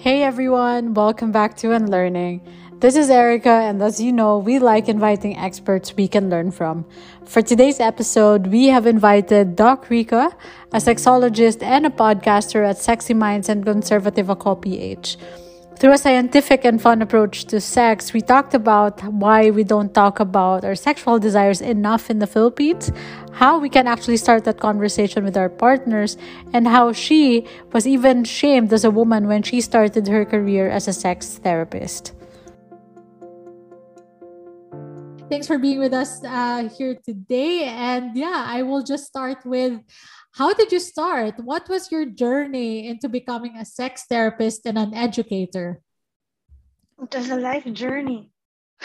Hey everyone, welcome back to Unlearning. This is Erica, and as you know, we like inviting experts we can learn from. For today's episode, we have invited Doc Rica, a sexologist and a podcaster at Sexy Minds and Conservative Ako PH. Through a scientific and fun approach to sex, we talked about why we don't talk about our sexual desires enough in the Philippines, how we can actually start that conversation with our partners, and how she was even shamed as a woman when she started her career as a sex therapist. Thanks for being with us uh, here today. And yeah, I will just start with how did you start? What was your journey into becoming a sex therapist and an educator? It was a life journey.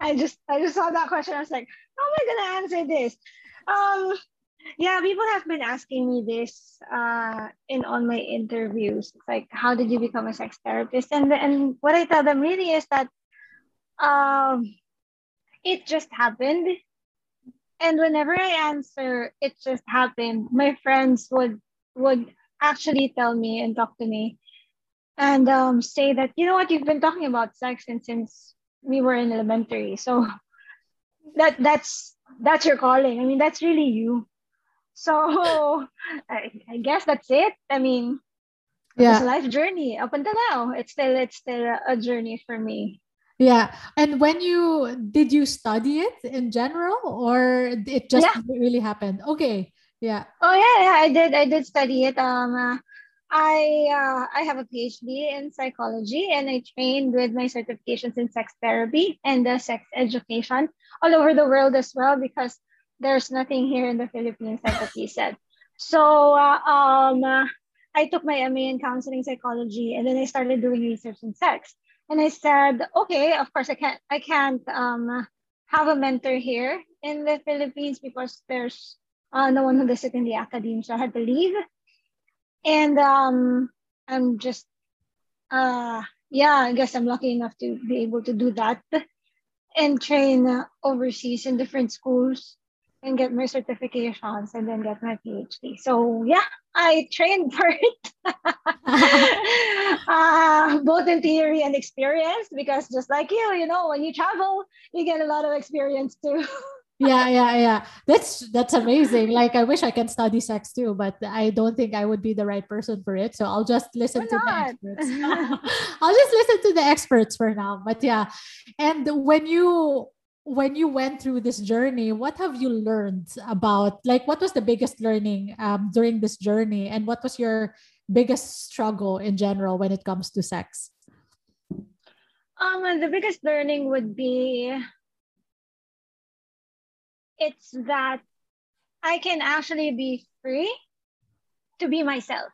I just I just saw that question. I was like, how am I gonna answer this? Um yeah, people have been asking me this uh, in on my interviews. It's like, how did you become a sex therapist? And and what I tell them really is that um, it just happened. And whenever I answer, it just happened, my friends would would actually tell me and talk to me and um, say that, you know what, you've been talking about sex since, since we were in elementary. So that that's that's your calling. I mean, that's really you. So I, I guess that's it. I mean, yeah. it's a life journey up until now. It's still it's still a journey for me. Yeah. And when you did you study it in general or it just yeah. really happened? Okay. Yeah. Oh yeah, yeah, I did I did study it. Um uh, I uh, I have a PhD in psychology and I trained with my certifications in sex therapy and uh, sex education all over the world as well because there's nothing here in the Philippines like what you said. So uh, um, uh, I took my MA in counseling psychology and then I started doing research in sex. And I said, okay, of course I can't I can't um, have a mentor here in the Philippines because there's uh, no one who does it in the academy, so I had to leave. And um, I'm just, uh, yeah, I guess I'm lucky enough to be able to do that and train overseas in different schools and get my certifications and then get my PhD. So yeah, I trained for it, uh, both in theory and experience. Because just like you, you know, when you travel, you get a lot of experience too. yeah, yeah, yeah. That's that's amazing. Like I wish I can study sex too, but I don't think I would be the right person for it. So I'll just listen to the experts. I'll just listen to the experts for now. But yeah, and when you when you went through this journey, what have you learned about like what was the biggest learning um, during this journey, and what was your biggest struggle in general when it comes to sex? Um, the biggest learning would be it's that I can actually be free to be myself,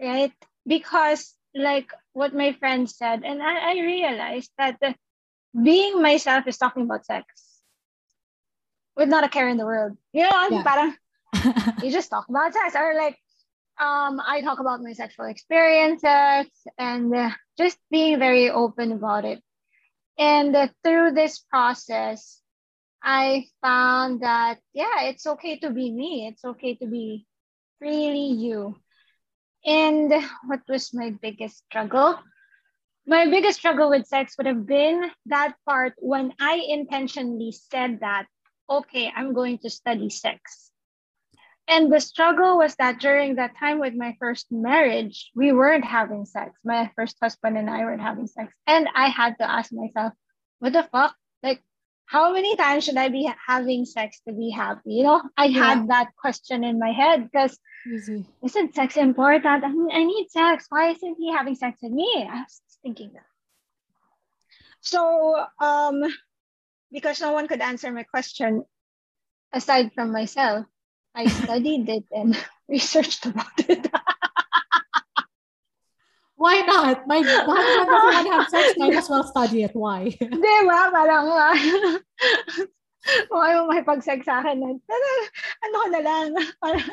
right? Because like what my friend said, and I, I realized that the, being myself is talking about sex with not a care in the world. You know, yeah. parang, you just talk about sex or like um, I talk about my sexual experiences and uh, just being very open about it. And uh, through this process, I found that, yeah, it's okay to be me. It's okay to be really you. And what was my biggest struggle? My biggest struggle with sex would have been that part when I intentionally said that, okay, I'm going to study sex. And the struggle was that during that time with my first marriage, we weren't having sex. My first husband and I weren't having sex. And I had to ask myself, what the fuck? Like, how many times should I be having sex to be happy? You know, I yeah. had that question in my head because isn't sex important? I mean, I need sex. Why isn't he having sex with me? I was thinking that. So, um, because no one could answer my question aside from myself, I studied it and researched about it. Why not? My husband doesn't have sex, might as well study it. Why? Di ba? Parang, uh, kung ayaw makipag-sex sa akin, ano ko na lang, parang,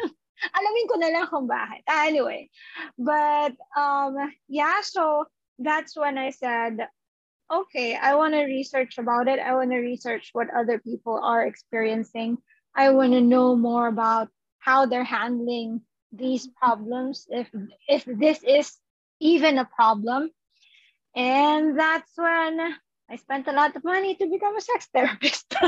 alamin ko na lang kung bakit. Ah, anyway, but, um, yeah, so, that's when I said, okay, I want to research about it. I want to research what other people are experiencing. I want to know more about how they're handling these problems if if this is even a problem and that's when i spent a lot of money to become a sex therapist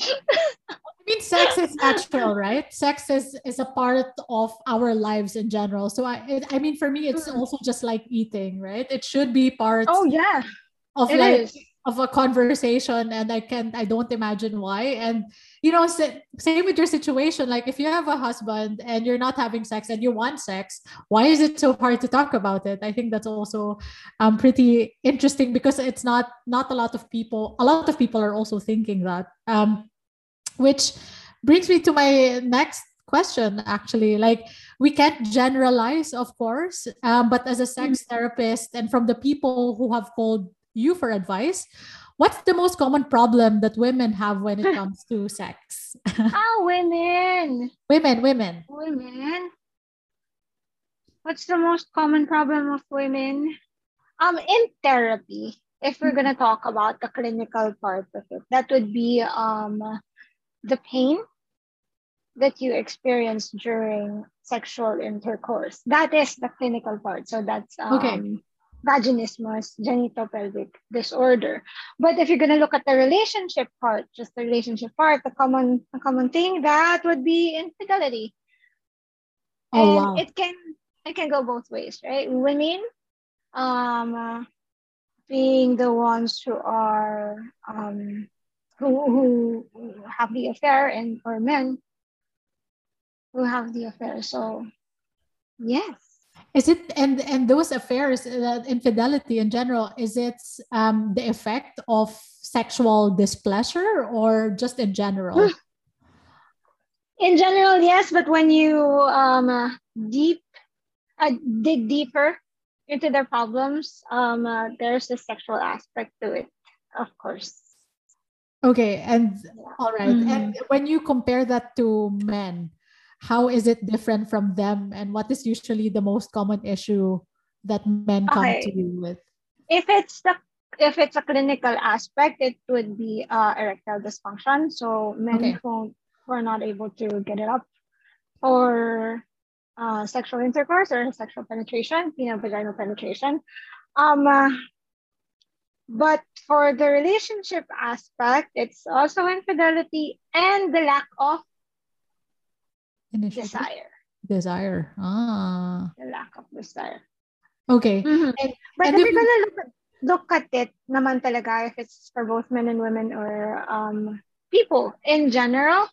I mean, sex is natural, right? Sex is is a part of our lives in general. So I, it, I mean, for me, it's mm. also just like eating, right? It should be part. Oh yeah, of it like is. of a conversation, and I can't, I don't imagine why. And you know, same with your situation. Like if you have a husband and you're not having sex and you want sex, why is it so hard to talk about it? I think that's also um pretty interesting because it's not not a lot of people. A lot of people are also thinking that. Um, which brings me to my next question actually. Like we can't generalize of course um, but as a sex mm. therapist and from the people who have called you for advice what's the most common problem that women have when it comes to sex? Ah women. Women women. Women? What's the most common problem of women? Um in therapy if we're mm-hmm. going to talk about the clinical part of it that would be um the pain that you experience during sexual intercourse. That is the clinical part. So that's um, okay. vaginismus, genitopelvic disorder. But if you're gonna look at the relationship part, just the relationship part, the common the common thing that would be infidelity. Oh, and wow. it can it can go both ways, right? Women um being the ones who are um who, who have the affair and or men who have the affair. So yes. Is it and and those affairs, that uh, infidelity in general, is it um, the effect of sexual displeasure or just in general? In general, yes, but when you um, uh, deep uh, dig deeper into their problems, um, uh, there's a sexual aspect to it, of course. Okay, and all right. mm-hmm. And when you compare that to men, how is it different from them and what is usually the most common issue that men come okay. to you with? If it's the if it's a clinical aspect, it would be uh, erectile dysfunction. So men okay. who, who are not able to get it up or uh, sexual intercourse or sexual penetration, you know, vaginal penetration. Um, uh, but for the relationship aspect, it's also infidelity and the lack of Initiative? desire. Desire. Ah. The lack of desire. Okay. Mm-hmm. And, but and if, if you're gonna look at, look at it naman talaga, if it's for both men and women or um, people in general,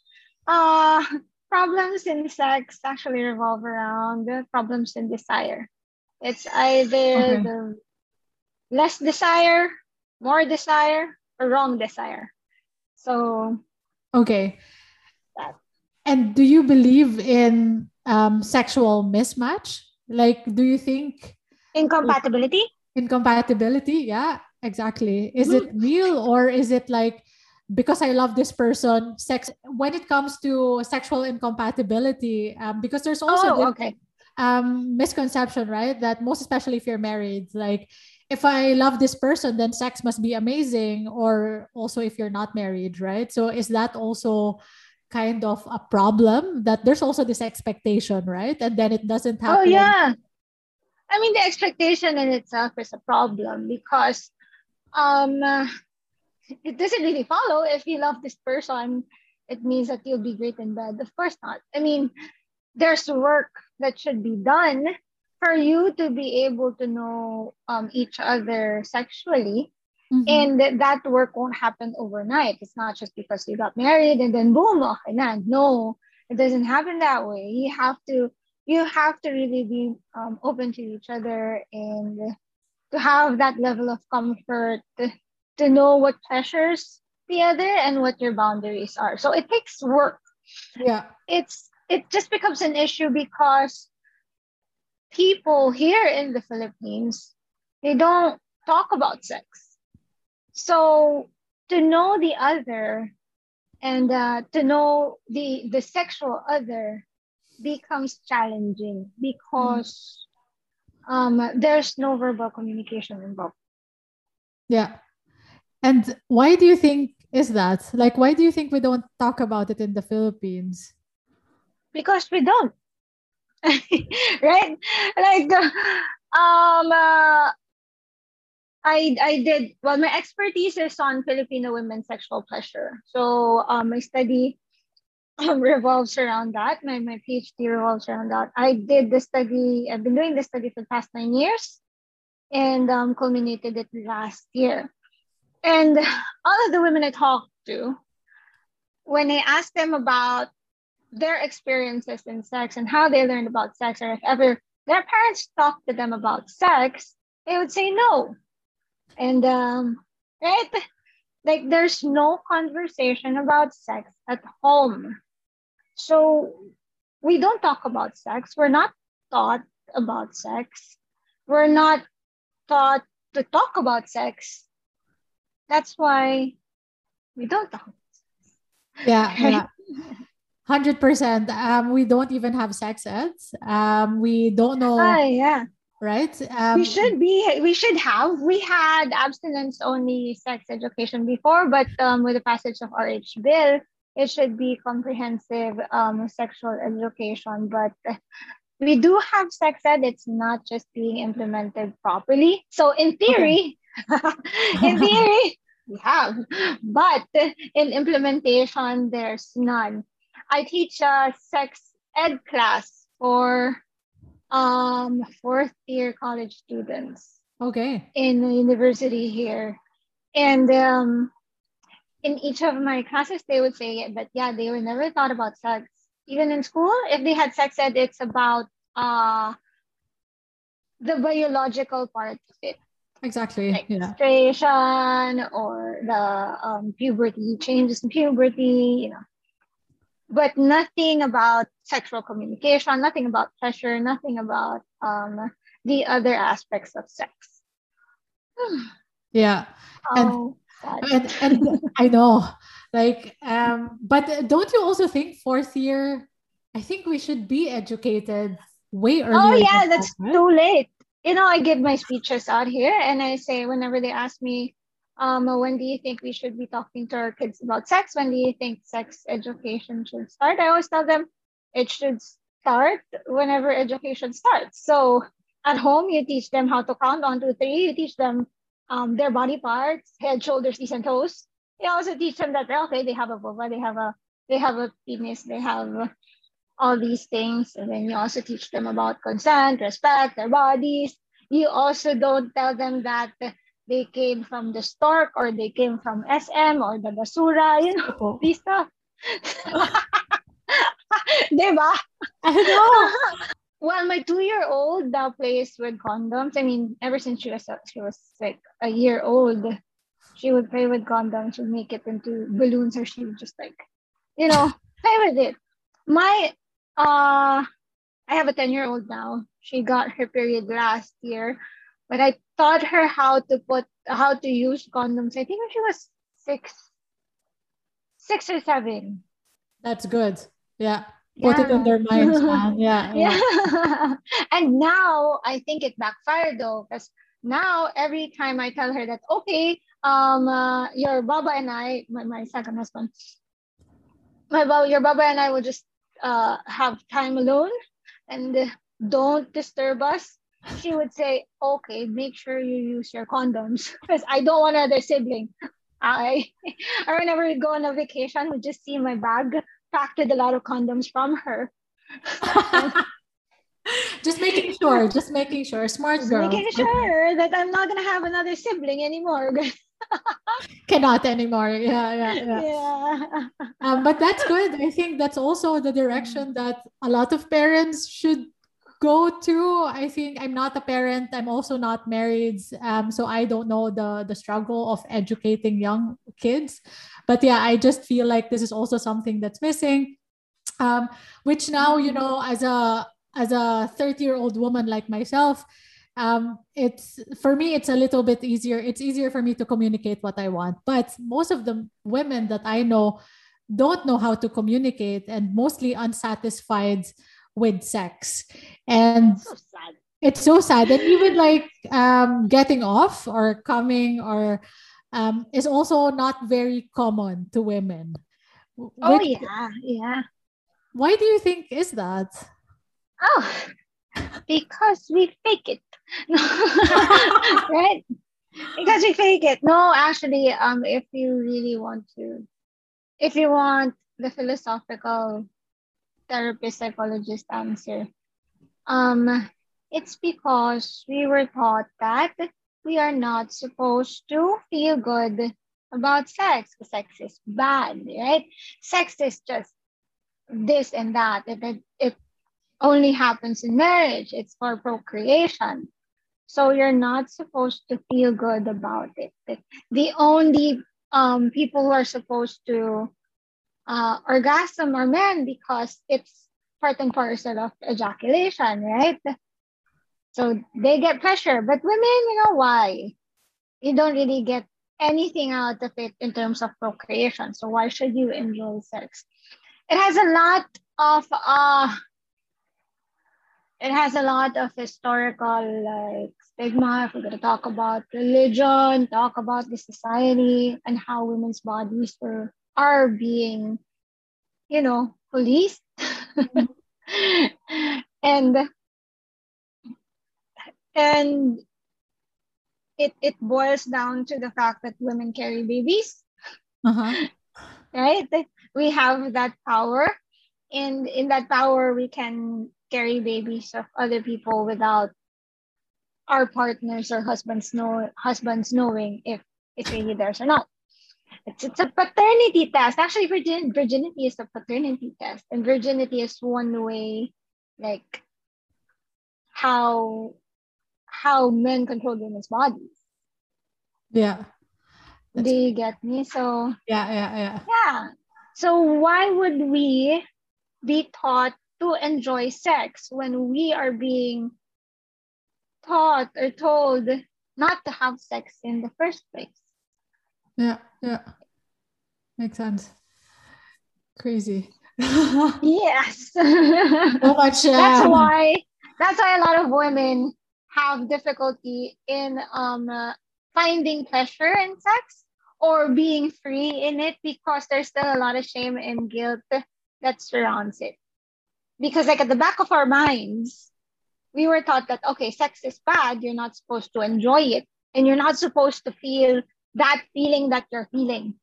uh, problems in sex actually revolve around the problems in desire. It's either okay. the less desire more desire or wrong desire. So, okay. That. And do you believe in um, sexual mismatch? Like, do you think incompatibility? Incompatibility, yeah, exactly. Is it hmm. real or is it like because I love this person, sex? When it comes to sexual incompatibility, um, because there's also oh, this, okay. um, misconception, right? That most especially if you're married, like if I love this person, then sex must be amazing. Or also if you're not married, right? So is that also kind of a problem that there's also this expectation, right? And then it doesn't happen. Oh yeah. I mean the expectation in itself is a problem because um it doesn't really follow if you love this person it means that you'll be great in bed. Of course not. I mean, there's work that should be done for you to be able to know um, each other sexually. Mm-hmm. and that work won't happen overnight. It's not just because you got married and then boom okay na. no it doesn't happen that way. You have to you have to really be um, open to each other and to have that level of comfort to, to know what pleasures the other and what your boundaries are. So it takes work. Yeah. It's it just becomes an issue because people here in the Philippines, they don't talk about sex. So to know the other and uh, to know the the sexual other becomes challenging because um, there's no verbal communication involved. Yeah. And why do you think is that? Like, why do you think we don't talk about it in the Philippines? because we don't. right? Like, um, uh, I I did well. My expertise is on Filipino women's sexual pleasure. So um, my study um, revolves around that. My my PhD revolves around that. I did the study. I've been doing the study for the past nine years, and um, culminated it last year. And all of the women I talked to, when I asked them about their experiences in sex and how they learned about sex, or if ever their parents talked to them about sex, they would say no. And um, right, like there's no conversation about sex at home. So we don't talk about sex. We're not taught about sex. We're not taught to talk about sex. That's why we don't talk. Yeah, yeah. Hundred percent. Um, we don't even have sex eds. Um, we don't know. Ah, yeah right? Um, we should be, we should have. We had abstinence only sex education before, but um, with the passage of RH bill, it should be comprehensive um, sexual education. But we do have sex ed, it's not just being implemented properly. So, in theory, okay. in theory, we have, but in implementation, there's none. I teach a sex ed class for um fourth year college students okay. in the university here. And um in each of my classes they would say it, but yeah they were never thought about sex. Even in school if they had sex ed it's about uh the biological part of it. Exactly like yeah. menstruation or the um, puberty changes in puberty you know but nothing about sexual communication, nothing about pleasure, nothing about um, the other aspects of sex. yeah. Oh, and, and, and I know, like, um, but don't you also think fourth year? I think we should be educated way earlier. Oh yeah, that's that, right? too late. You know, I give my speeches out here, and I say whenever they ask me, um, when do you think we should be talking to our kids about sex? When do you think sex education should start? I always tell them it should start whenever education starts. So at home, you teach them how to count one, two, three. You teach them um, their body parts, head, shoulders, knees, and toes. You also teach them that okay, they have a vulva, they have a they have a penis, they have all these things, and then you also teach them about consent, respect, their bodies. You also don't tell them that they came from the stork or they came from SM or the basura, you know, these stuff. diba? I know. well, my two-year-old now plays with condoms. I mean, ever since she was she was like a year old, she would play with condoms. She'd make it into balloons, or she would just like, you know, play with it. My uh, I have a ten-year-old now. She got her period last year, but I taught her how to put how to use condoms. I think when she was six, six or seven. That's good. Yeah. Put yeah. it in their minds, man. Yeah. Yeah. yeah. and now I think it backfired though, because now every time I tell her that, okay, um, uh, your Baba and I, my, my second husband, my Baba, your Baba and I will just uh, have time alone and don't disturb us she would say, okay, make sure you use your condoms because I don't want another sibling. I, I whenever we go on a vacation, we just see my bag packed with a lot of condoms from her. just making sure, just making sure, smart girl. Making sure that I'm not gonna have another sibling anymore. Cannot anymore. Yeah, yeah, yeah. yeah. Um, but that's good. I think that's also the direction that a lot of parents should go to. I think i'm not a parent. I'm also not married. Um, so i don't know the the struggle of educating young kids. But yeah i just feel like this is also something that's missing. Um, which now you know as a as a 30 year old woman like myself um, it's for me it's a little bit easier. It's easier for me to communicate what i want. But most of the women that i know don't know how to communicate and mostly unsatisfied with sex and so it's so sad and even like um, getting off or coming or um, is also not very common to women oh yeah yeah Why do you think is that? Oh, because we fake it. right? Because we fake it. No, actually, um, if you really want to, if you want the philosophical therapist psychologist answer, um, it's because we were taught that we are not supposed to feel good about sex sex is bad, right? Sex is just this and that. It, it, it only happens in marriage, it's for procreation. So you're not supposed to feel good about it. The only um, people who are supposed to uh, orgasm are men because it's part and parcel of ejaculation, right? So they get pleasure. But women, you know why? You don't really get anything out of it in terms of procreation. So why should you enjoy sex? It has a lot of uh it has a lot of historical like stigma if we're going to talk about religion talk about the society and how women's bodies were are being you know policed. And and it it boils down to the fact that women carry babies. Uh-huh. right? We have that power. And in that power we can carry babies of other people without our partners or husbands know husbands knowing if it's really theirs or not it's, it's a paternity test actually virgin, virginity is a paternity test and virginity is one way like how how men control women's bodies. Yeah. That's Do you get me? So yeah, yeah, yeah. Yeah. So why would we be taught to enjoy sex when we are being taught or told not to have sex in the first place? Yeah, yeah. Makes sense. Crazy. yes. so much. Um... That's why that's why a lot of women have difficulty in um, uh, finding pleasure in sex or being free in it because there's still a lot of shame and guilt that surrounds it. Because, like, at the back of our minds, we were taught that, okay, sex is bad, you're not supposed to enjoy it, and you're not supposed to feel that feeling that you're feeling.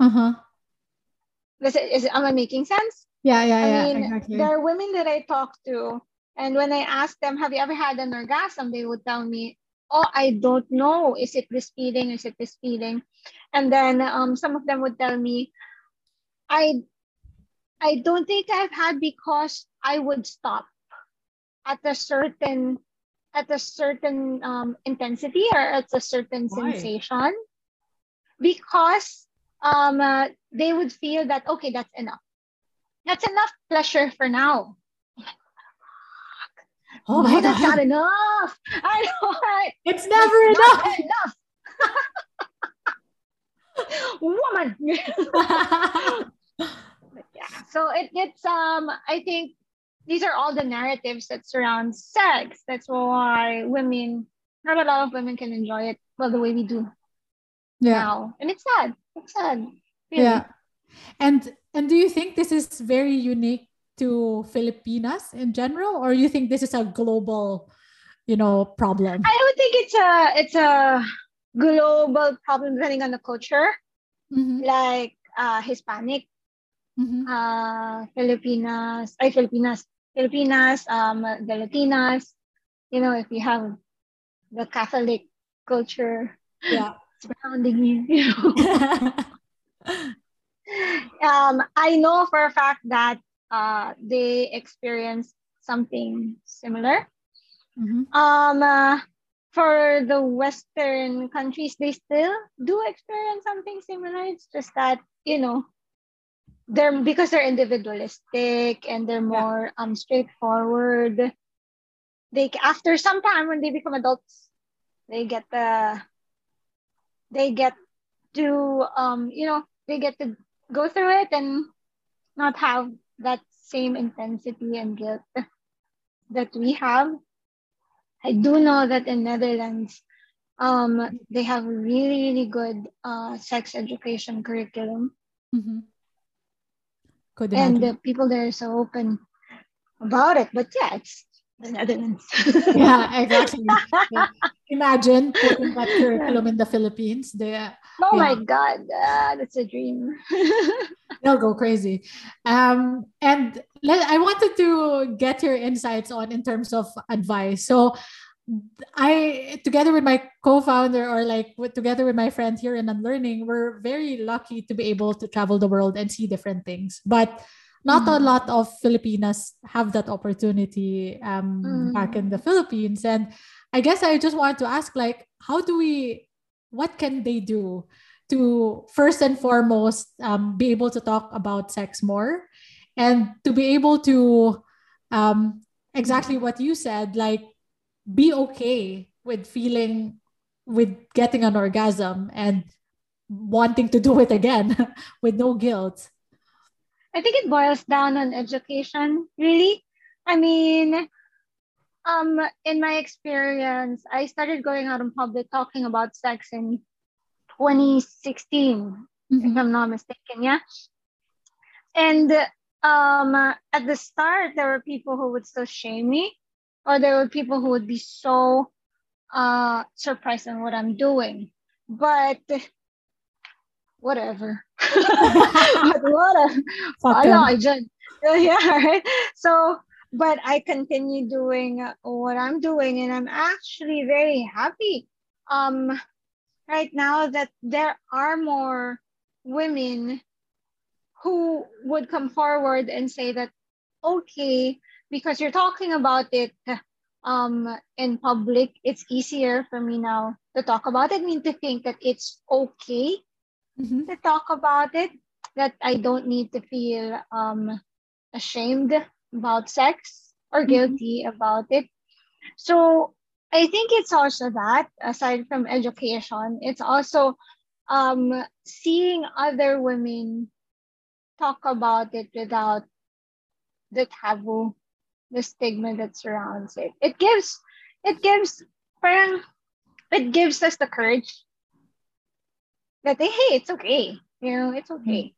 Uh huh. Is it, is it, am I making sense? Yeah, yeah, I yeah. Mean, exactly. There are women that I talk to and when I ask them, have you ever had an orgasm? They would tell me, oh, I don't know. Is it this feeling? Is it this feeling? And then um, some of them would tell me, I, I don't think I've had because I would stop at a certain at a certain um, intensity or at a certain Why? sensation because um, uh, they would feel that okay that's enough that's enough pleasure for now Oh my God, that's not enough. I know. Right? It's never enough. enough. Woman. yeah. So it, it's um I think these are all the narratives that surround sex. That's why women, not a lot of women can enjoy it well the way we do yeah. now. And it's sad. It's sad. Really. Yeah. And and do you think this is very unique to Filipinas in general, or you think this is a global, you know, problem? I would think it's a it's a global problem depending on the culture, mm-hmm. like uh, Hispanic, mm-hmm. uh, Filipinas, ay Filipinas, Filipinas, um, the Latinas. You know, if you have the Catholic culture, yeah, surrounding you. you know. um, I know for a fact that uh, they experience something similar. Mm-hmm. Um, uh, for the Western countries, they still do experience something similar. It's just that you know they're because they're individualistic and they're more yeah. um straightforward. They after some time when they become adults, they get the they get to um you know they get to go through it and not have that same intensity and guilt that we have. I do know that in Netherlands, um, they have really, really good uh, sex education curriculum. Mm-hmm. And the people there are so open about it. But yeah, it's the Netherlands. yeah, exactly. Imagine putting that curriculum in the Philippines. They, oh yeah. my God, uh, that's a dream. They'll go crazy. Um, and let, I wanted to get your insights on in terms of advice. So, I together with my co-founder or like with, together with my friend here in Unlearning, we're very lucky to be able to travel the world and see different things. But not mm. a lot of Filipinas have that opportunity um, mm. back in the Philippines. And I guess I just wanted to ask, like, how do we, what can they do to first and foremost um, be able to talk about sex more and to be able to um, exactly what you said, like, be okay with feeling, with getting an orgasm and wanting to do it again with no guilt I think it boils down on education, really. I mean, um, in my experience, I started going out in public talking about sex in 2016, mm-hmm. if I'm not mistaken. Yeah. And um, at the start, there were people who would still shame me, or there were people who would be so uh, surprised on what I'm doing. But whatever. but whatever. I just, yeah, right. So, but I continue doing what I'm doing, and I'm actually very happy. Um, right now that there are more women who would come forward and say that, okay, because you're talking about it um in public, it's easier for me now to talk about it. I mean to think that it's okay mm-hmm. to talk about it, that I don't need to feel um, ashamed about sex or mm-hmm. guilty mm-hmm. about it. So I think it's also that, aside from education, it's also um, seeing other women talk about it without the taboo, the stigma that surrounds it. It gives, it gives, parang, it gives us the courage that they, hey, it's okay. You know, it's okay.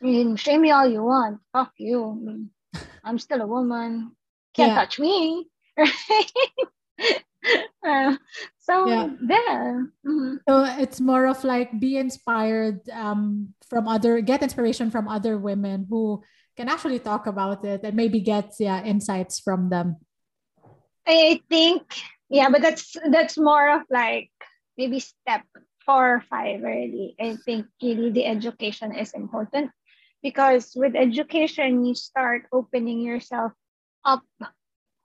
I mean, shame me all you want. Fuck you. I mean, I'm still a woman. Can't yeah. touch me. uh, so yeah. there. Mm-hmm. So it's more of like be inspired um, from other, get inspiration from other women who can actually talk about it and maybe get yeah insights from them. I think yeah, but that's that's more of like maybe step four or five really. I think really the education is important because with education, you start opening yourself up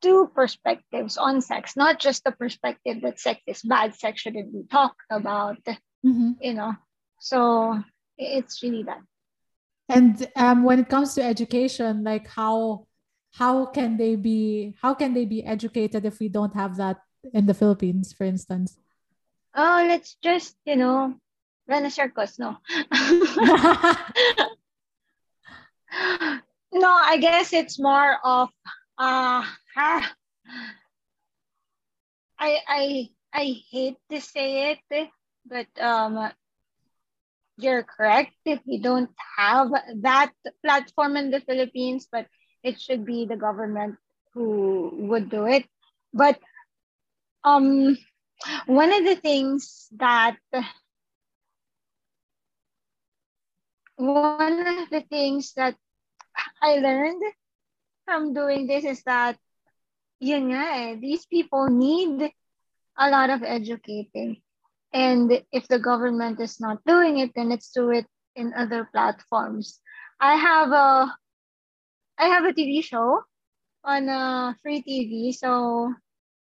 to perspectives on sex, not just the perspective that sex is bad, sex shouldn't be talked about, mm-hmm. you know. So it's really that. And um, when it comes to education, like how how can they be how can they be educated if we don't have that in the Philippines, for instance? Oh, let's just, you know, run a circus. No. no, I guess it's more of uh I I I hate to say it, but um you're correct if we don't have that platform in the Philippines, but it should be the government who would do it. But um one of the things that one of the things that I learned from doing this is that yun nga eh, these people need a lot of educating. And if the government is not doing it, then let's do it in other platforms. I have a I have a TV show on uh, free TV, so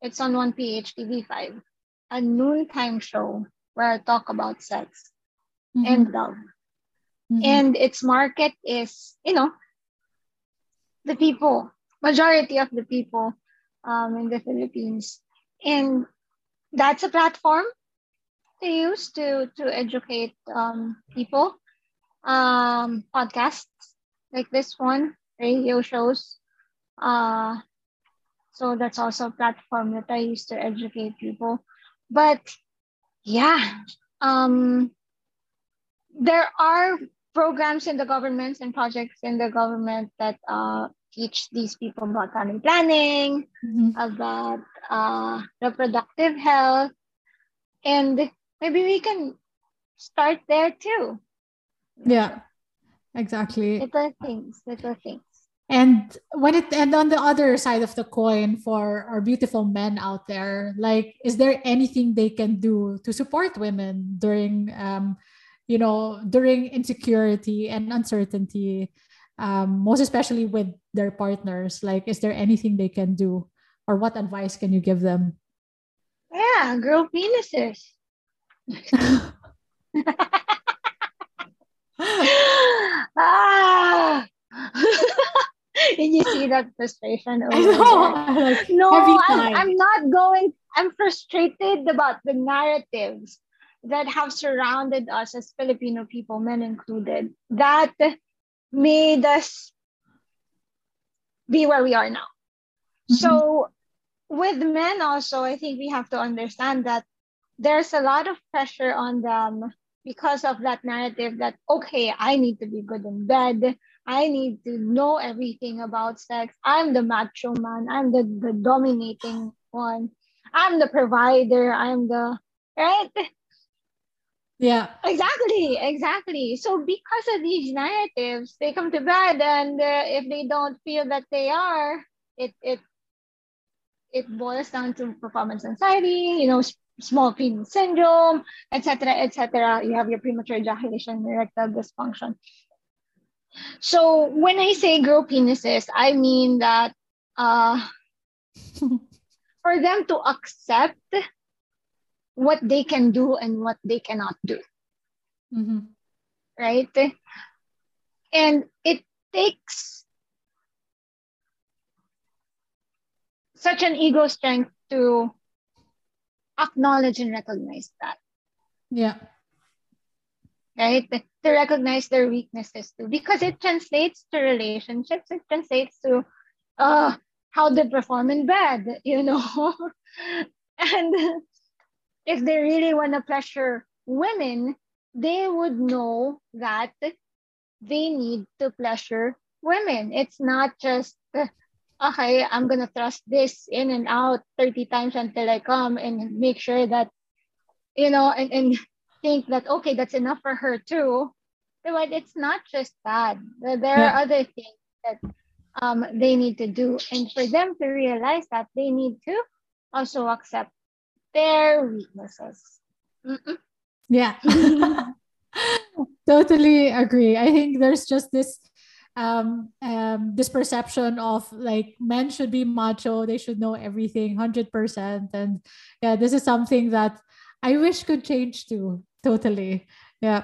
it's on 1PH TV5 a noontime show where I talk about sex mm-hmm. and love. Mm-hmm. And its market is, you know, the people, majority of the people um, in the Philippines. And that's a platform to use to, to educate um, people. Um, podcasts like this one, radio shows. Uh, so that's also a platform that I use to educate people. But yeah, um, there are programs in the governments and projects in the government that uh, teach these people about family planning, mm-hmm. about uh, reproductive health, and maybe we can start there too. Yeah, exactly. Little things, little things. And when it and on the other side of the coin for our beautiful men out there, like, is there anything they can do to support women during, um, you know, during insecurity and uncertainty, um, most especially with their partners? Like, is there anything they can do, or what advice can you give them? Yeah, grow penises. ah. Did you see that frustration over like, no, I'm, I'm not going. I'm frustrated about the narratives that have surrounded us as Filipino people, men included, that made us be where we are now. Mm-hmm. So, with men also, I think we have to understand that there's a lot of pressure on them because of that narrative that, okay, I need to be good in bed. I need to know everything about sex. I'm the macho man. I'm the, the dominating one. I'm the provider. I'm the, right? Yeah. Exactly. Exactly. So because of these narratives, they come to bed and uh, if they don't feel that they are, it, it, it boils down to performance anxiety, you know, small penis syndrome, etc., etc. You have your premature ejaculation, erectile dysfunction. So when I say grow penises, I mean that uh, for them to accept what they can do and what they cannot do. Mm-hmm. Right? And it takes such an ego strength to acknowledge and recognize that. Yeah. Right? To recognize their weaknesses too. Because it translates to relationships, it translates to uh how they perform in bed, you know. and if they really want to pleasure women, they would know that they need to pleasure women. It's not just okay, I'm gonna thrust this in and out 30 times until I come and make sure that, you know, and, and think that okay, that's enough for her too. But it's not just that. There yeah. are other things that um, they need to do. And for them to realize that they need to also accept their weaknesses. Mm-mm. Yeah. totally agree. I think there's just this um, um, this perception of like men should be macho, they should know everything 100%. And yeah, this is something that I wish could change too. Totally. Yeah.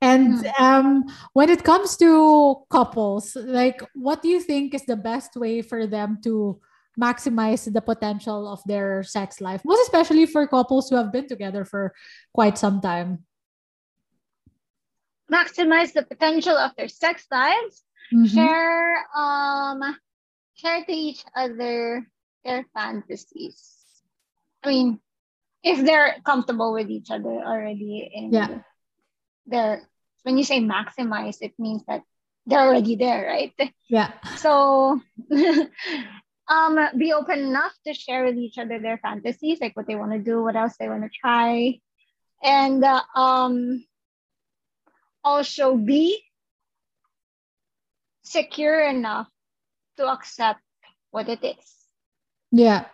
And hmm. um, when it comes to couples, like what do you think is the best way for them to maximize the potential of their sex life, most especially for couples who have been together for quite some time? maximize the potential of their sex lives, mm-hmm. share um share to each other their fantasies. I mean, if they're comfortable with each other already and yeah. they're when you say maximize, it means that they're already there, right? Yeah. So um be open enough to share with each other their fantasies, like what they want to do, what else they want to try. And uh, um also be secure enough to accept what it is. Yeah.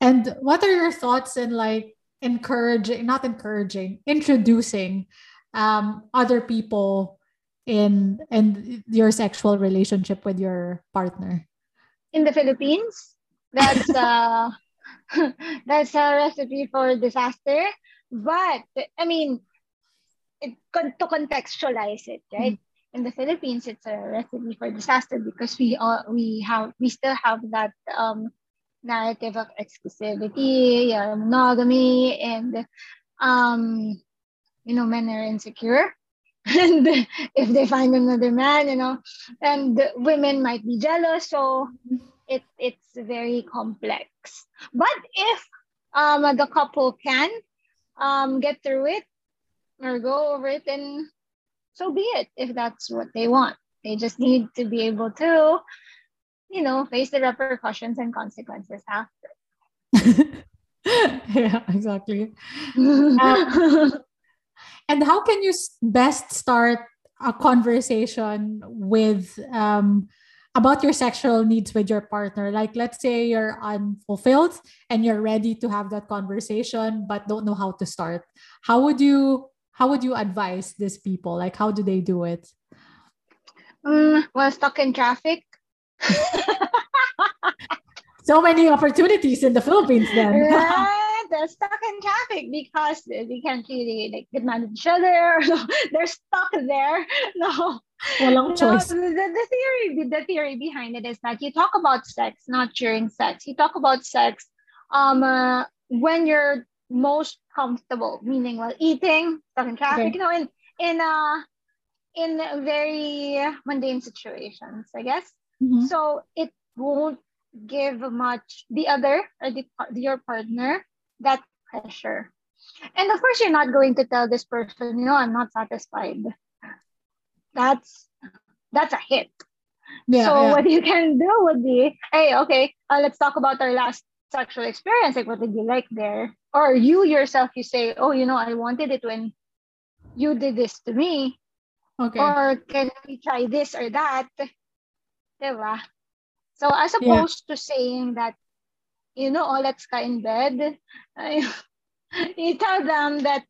And what are your thoughts in like encouraging, not encouraging, introducing um, other people in in your sexual relationship with your partner? In the Philippines, that's uh that's a recipe for disaster. But I mean, it, to contextualize it, right? Mm-hmm. In the Philippines, it's a recipe for disaster because we all we have we still have that um, narrative of exclusivity, yeah, monogamy, and um, you know, men are insecure. and if they find another man, you know, and women might be jealous, so it it's very complex. But if um the couple can um get through it or go over it and so be it if that's what they want. They just need to be able to, you know, face the repercussions and consequences after. yeah, exactly. Um, and how can you best start a conversation with um, about your sexual needs with your partner? Like, let's say you're unfulfilled and you're ready to have that conversation, but don't know how to start. How would you how would you advise these people? Like, how do they do it? Um, well, stuck in traffic. so many opportunities in the Philippines then. right, they're stuck in traffic because they can't really like demand each other. they're stuck there. No. Walang choice. No, the, the theory the theory behind it is that you talk about sex not during sex. You talk about sex um uh, when you're most comfortable, meaning while eating, stuck in traffic, okay. you know, in in uh in very mundane situations, I guess. Mm-hmm. So it won't give much the other or the your partner that pressure. And of course, you're not going to tell this person, you know, I'm not satisfied. That's that's a hit. Yeah, so yeah. what you can do would be, hey, okay, uh, let's talk about our last sexual experience. Like, what did you like there? Or you yourself, you say, oh, you know, I wanted it when you did this to me. Okay. Or can we try this or that? Diba? So as opposed yeah. to saying that, you know, oh, let's go in bed, you tell them that,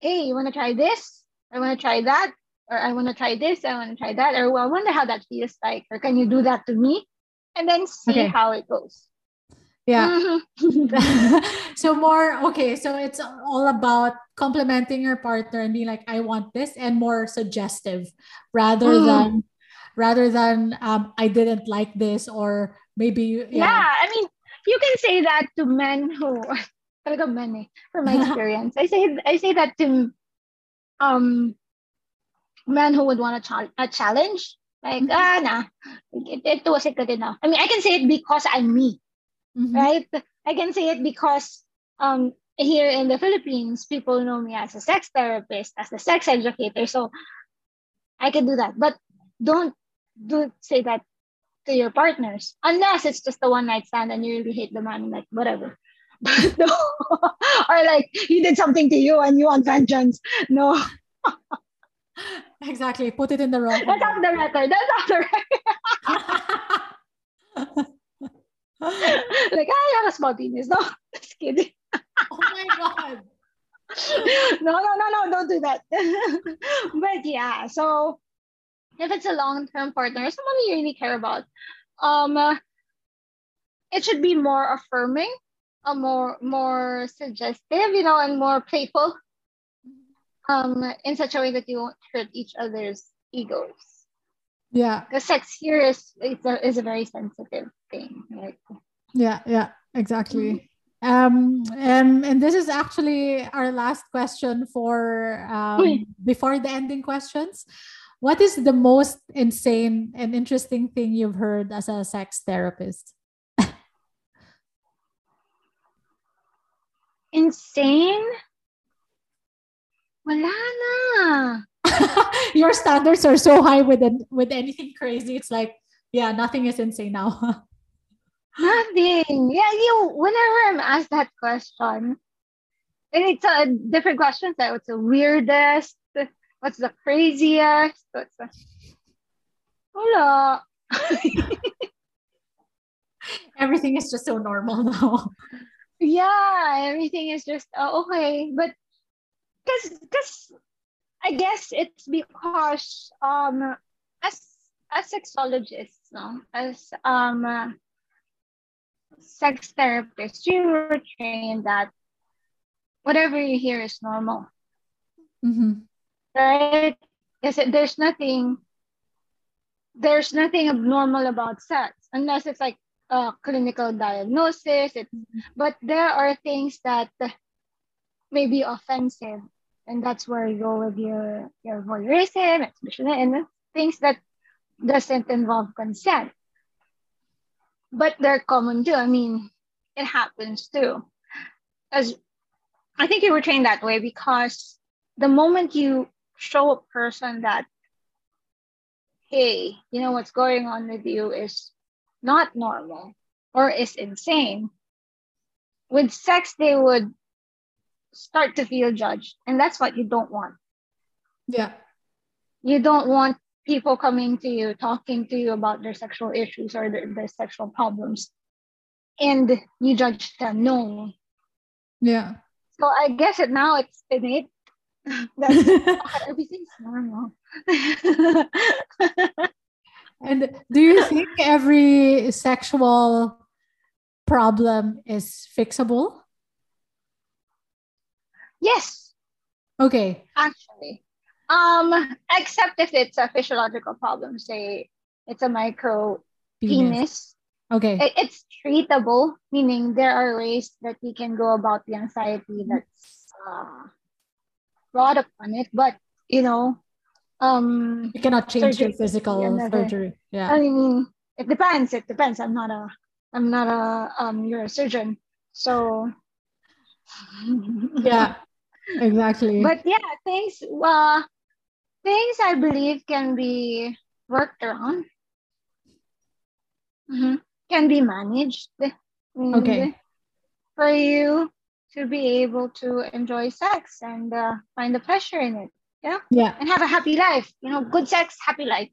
hey, you want to try this? I want to try that. Or I want to try this. I want to try that. Or well, I wonder how that feels like. Or can you do that to me? And then see okay. how it goes. Yeah. so more okay. So it's all about complimenting your partner and being like, I want this, and more suggestive rather mm. than rather than um, I didn't like this or maybe yeah. yeah. I mean you can say that to men who talaga men eh, from my experience I say I say that to um men who would want a, ch- a challenge like mm-hmm. ah nah it, it wasn't good enough I mean I can say it because I'm me mm-hmm. right I can say it because um here in the Philippines people know me as a sex therapist as a sex educator so I can do that but don't do say that to your partners unless it's just a one night stand and you really hate the man like whatever. But no. Or like he did something to you and you want vengeance. No. Exactly. Put it in the wrong that's off the record. That's off the record. Like ah, I have a small penis. No just kidding. Oh my god. No no no no don't do that. But yeah so if it's a long-term partner, someone you really care about, um, it should be more affirming, a more more suggestive, you know, and more playful, um, in such a way that you won't hurt each other's egos. Yeah, because sex here is is a, is a very sensitive thing, right? Yeah, yeah, exactly. Um, and, and this is actually our last question for um, before the ending questions. What is the most insane and interesting thing you've heard as a sex therapist? insane? Wala na. Your standards are so high with with anything crazy. It's like, yeah, nothing is insane now. nothing. Yeah, you. Whenever I'm asked that question, and it's a different question. So what's the weirdest? What's the craziest? What's the... Wala. everything is just so normal now. Yeah, everything is just oh, okay. But because because I guess it's because um as as sexologists, no, as um uh, sex therapists, you were trained that whatever you hear is normal. Mm-hmm right? Because there's nothing there's nothing abnormal about sex unless it's like a clinical diagnosis. It's, but there are things that may be offensive, and that's where you go with your your voyeurism, exhibition, and things that doesn't involve consent. But they're common too. I mean, it happens too. As I think you were trained that way because the moment you show a person that, hey, you know what's going on with you is not normal or is insane, with sex, they would start to feel judged. And that's what you don't want. Yeah. You don't want people coming to you, talking to you about their sexual issues or their, their sexual problems, and you judge them. No. Yeah. So I guess it now it's innate. Everything's normal. and do you think every sexual problem is fixable? Yes. Okay. Actually. Um, except if it's a physiological problem, say it's a micro penis. penis. Okay. It, it's treatable, meaning there are ways that we can go about the anxiety that's uh, brought on it. But you know, um, you cannot change surgery, your physical surgery. Yeah. I mean, it depends. It depends. I'm not a I'm not a um neurosurgeon, so yeah, exactly. But yeah, things uh things I believe can be worked around. Mm-hmm. Can be managed. Okay. For you to be able to enjoy sex and uh, find the pleasure in it. Yeah. Yeah. And have a happy life. You know, good sex, happy life.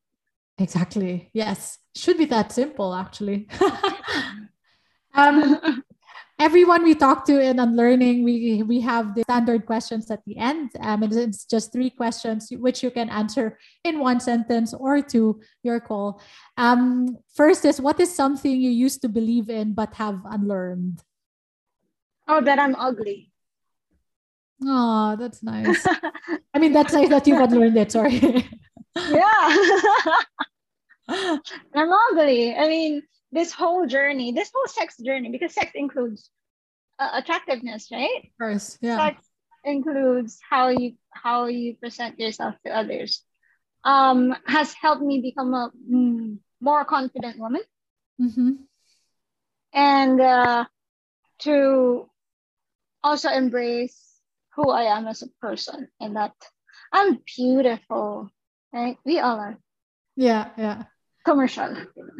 Exactly. Yes. Should be that simple, actually. um, everyone we talk to in unlearning, we we have the standard questions at the end. Um, and it's just three questions which you can answer in one sentence or two. Your call. Um, first is what is something you used to believe in but have unlearned? Oh, that I'm ugly. Oh, that's nice. I mean, that's nice that you've learned it. Sorry. yeah. I'm ugly. I mean, this whole journey, this whole sex journey, because sex includes uh, attractiveness, right? Of course, yeah. Sex includes how you how you present yourself to others. Um, has helped me become a mm, more confident woman, mm-hmm. and uh, to also embrace who I am as a person, and that I'm beautiful. Right? We all are. Yeah, yeah. Commercial.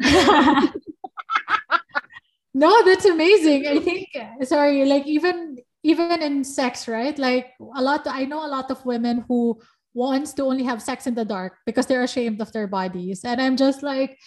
no, that's amazing. I think sorry, like even even in sex, right? Like a lot I know a lot of women who wants to only have sex in the dark because they're ashamed of their bodies. And I'm just like,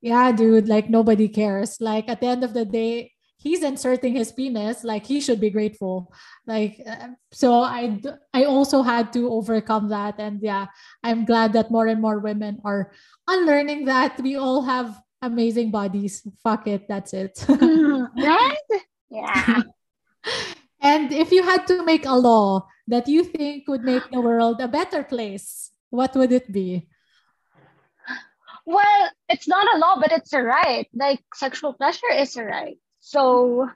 yeah, dude, like nobody cares. Like at the end of the day, he's inserting his penis like he should be grateful. Like uh, so i i also had to overcome that. And yeah i'm glad that more and more women are unlearning that. We all have amazing bodies. Fuck it that's it. Right? Yeah. And if you had to make a law that you think would make the world a better place what would it be? Well it's not a law but it's a right. Like sexual pleasure is a right so,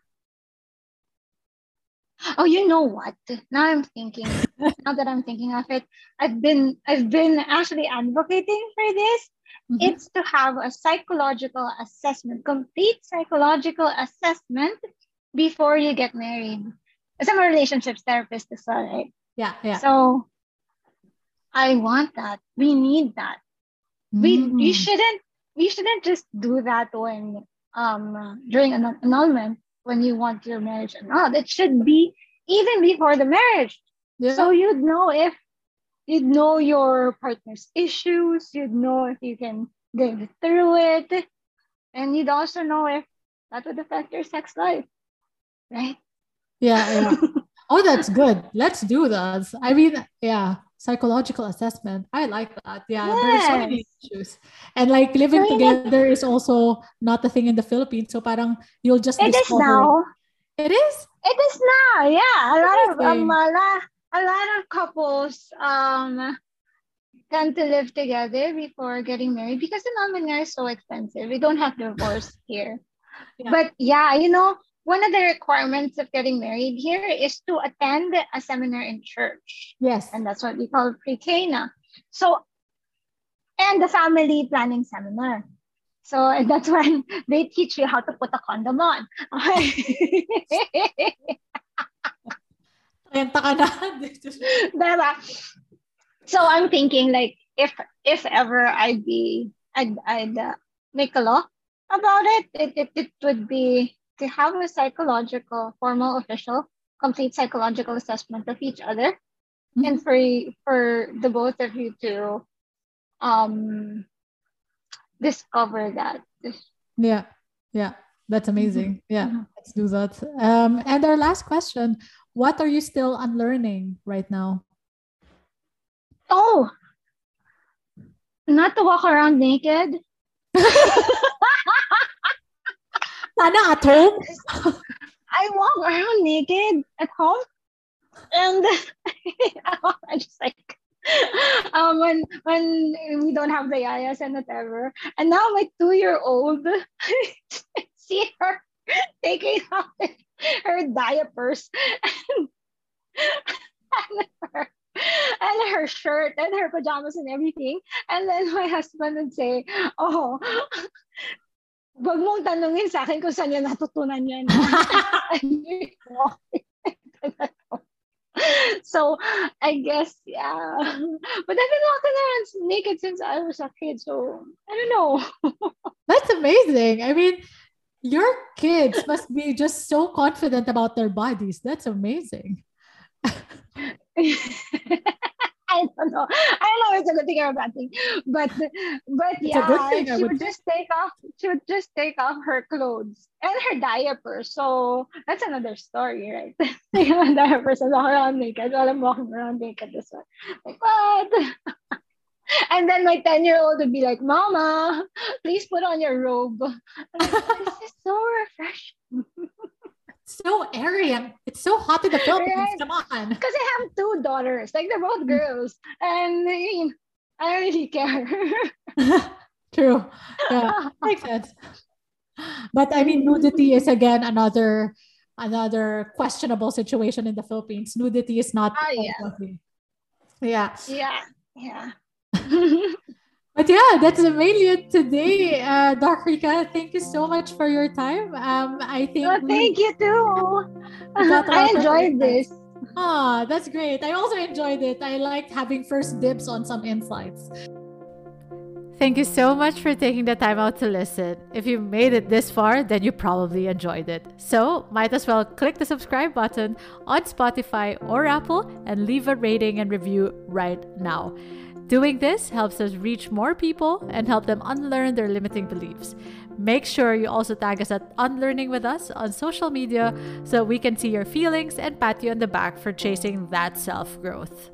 oh, you know what? Now I'm thinking. now that I'm thinking of it, I've been I've been actually advocating for this. Mm-hmm. It's to have a psychological assessment, complete psychological assessment before you get married. As I'm a relationships therapist as well, right? Yeah, yeah. So I want that. We need that. Mm-hmm. We we mm. shouldn't we shouldn't just do that when um, during an annulment when you want your marriage annulled. It should be even before the marriage. Yeah. So you'd know if you'd know your partner's issues, you'd know if you can get through it, and you'd also know if that would affect your sex life, right? Yeah, yeah. oh, that's good. Let's do that. I mean, yeah psychological assessment. I like that. Yeah, yes. there's so many issues. And like living together is also not a thing in the Philippines. So parang you'll just It discover. is now. It is? It is now. Yeah. A lot of um, a lot, a lot of couples um tend to live together before getting married because the annulment is so expensive. We don't have divorce here. Yeah. But yeah, you know, one of the requirements of getting married here is to attend a seminar in church. Yes. And that's what we call pre-Cana. So, and the family planning seminar. So and that's when they teach you how to put a condom on. Renta ka na. diba? so I'm thinking like if if ever I'd be I'd I'd uh, make a law about it, it, it, it would be to have a psychological, formal, official, complete psychological assessment of each other, mm-hmm. and for for the both of you to um discover that. Yeah, yeah, that's amazing. Mm-hmm. Yeah, mm-hmm. let's do that. Um, and our last question: What are you still unlearning right now? Oh, not to walk around naked. Sana at home? I walk around naked at home. And I just like um when when we don't have the yayas and whatever. And now my two year old see her taking off her diapers and, and her and her shirt and her pajamas and everything. And then my husband would say, Oh, wag mong tanungin sa akin kung saan niya natutunan yan. so I guess yeah. But I've been walking around naked since I was a kid, so I don't know. That's amazing. I mean, your kids must be just so confident about their bodies. That's amazing. I don't know. I don't know if it's a good thing or a bad thing. But but it's yeah, thing, she would just take off she would just take off her clothes and her diaper. So that's another story, right? diapers and walk around naked while I'm walking around naked this way. Like what? and then my 10 year old would be like, Mama, please put on your robe. Like, this is so refreshing so airy and it's so hot in the Philippines. Right? Come on. Because I have two daughters. Like they're both mm. girls. And I mean, I don't really care. True. Yeah. Makes sense. But I mean nudity is again another another questionable situation in the Philippines. Nudity is not oh, yeah. yeah. Yeah. Yeah. But yeah, that's mainly it today. Uh, Doc Rica, thank you so much for your time. Um, I think. Oh, thank you too. I enjoyed this. Ah, that's great. I also enjoyed it. I liked having first dibs on some insights. Thank you so much for taking the time out to listen. If you made it this far, then you probably enjoyed it. So, might as well click the subscribe button on Spotify or Apple and leave a rating and review right now. Doing this helps us reach more people and help them unlearn their limiting beliefs. Make sure you also tag us at Unlearning with Us on social media so we can see your feelings and pat you on the back for chasing that self growth.